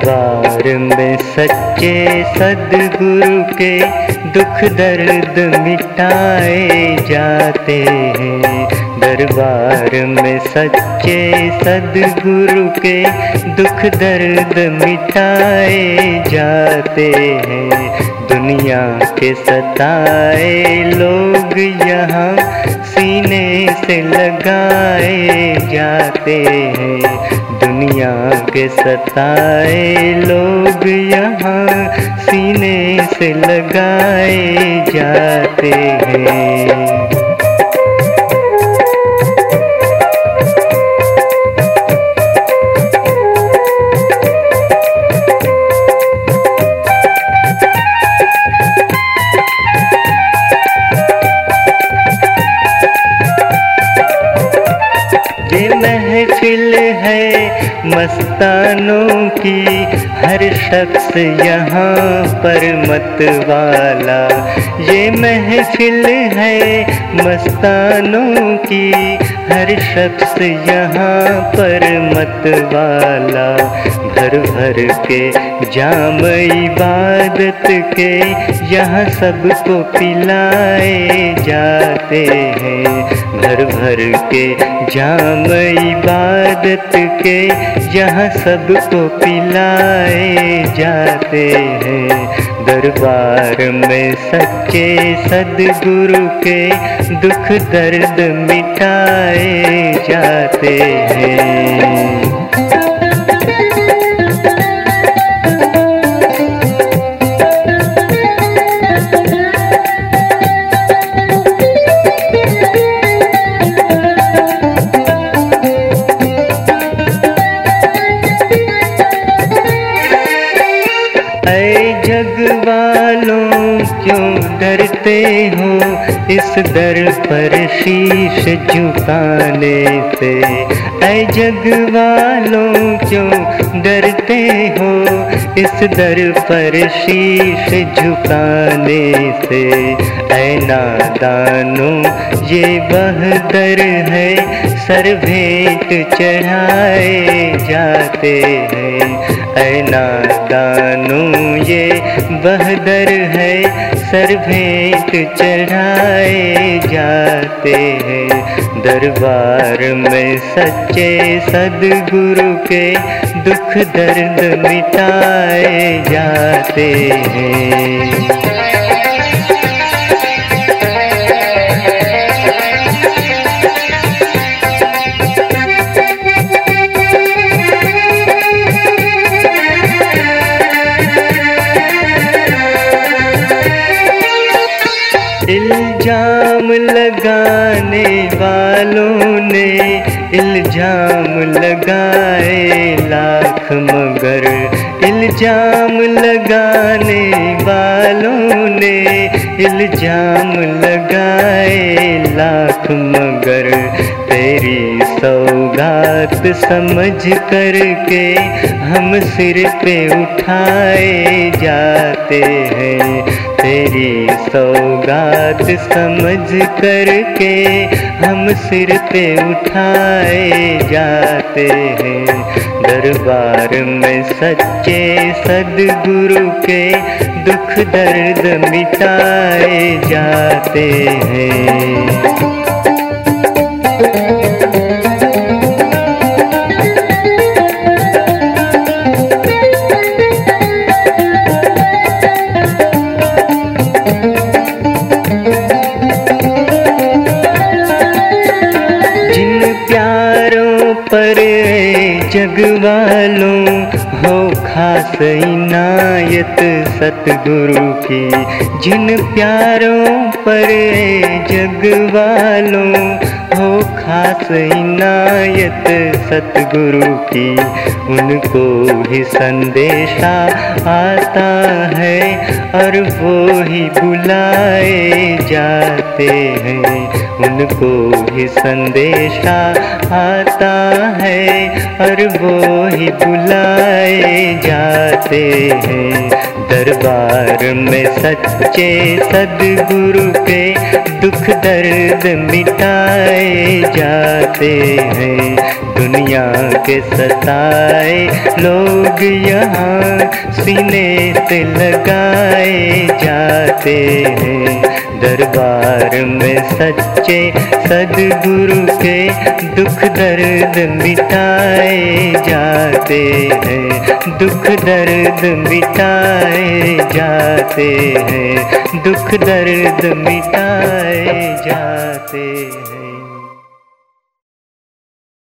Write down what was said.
दरबार में सच्चे सदगुरु के दुख दर्द मिटाए जाते हैं। दरबार में सच्चे सदगुरु के दुख दर्द मिटाए जाते हैं। दुनिया के सताए लोग यहाँ सीने से लगाए जाते हैं। दुनिया के सताए लोग यहाँ सीने से लगाए जाते हैं। महफिल है मस्तानों की, हर शख्स यहाँ पर मत वाला ये महफिल है मस्तानों की हर शख्स यहाँ पर मत वाला भर भर के जाम इबादत के यहाँ सबको पिलाए जाते हैं। भर भर के जाम इबादत के यहाँ सबको पिलाए जाते हैं। दरबार में सच्चे सदगुरु के दुख दर्द मिटाए जाते हैं। ऐ जग वालों क्यों डरते हो? इस दर पर शीश झुकाने से। ऐ जग वालों क्यों डरते हो? इस दर पर शीश झुकाने से। ऐ नादानों, ये वह दर है सर भेंट चढ़ाए जाते हैं। नादानों ये बहदर है। सर भेंट चढ़ाए जाते हैं। दरबार में सच्चे सदगुरु के दुख दर्द मिटाए जाते हैं। इल्ज़ाम लगाने वालों ने इल्ज़ाम लगाए लाख मगर। इल्ज़ाम लगाने वालों ने इल्ज़ाम लगाए लाख मगर। तेरी सौगात समझ करके हम सिर पे उठाए जाते हैं। तेरी सौगात समझ करके हम सिर पे उठाए जाते हैं। दरबार में सच्चे सदगुरु के दुख दर्द मिटाए जाते हैं। पर जग वालों हो खास इनायत सतगुरु की। जिन प्यारों पर जग वालों हो खास इनायत सतगुरु की, उनको ही संदेशा आता है और वो ही बुलाए जाते हैं। उनको भी संदेशा आता है और वो ही बुलाए जाते हैं। दरबार में सच्चे सदगुरु के दुख दर्द मिटाए जाते हैं। दुनिया के सताए लोग यहाँ सीने से लगाए जाते हैं। दरबार में सच्चे सदगुरु के दुख दर्द मिटाए जाते हैं। दुख दर्द मिटाए जाते हैं। दुख दर्द मिटाए जाते हैं।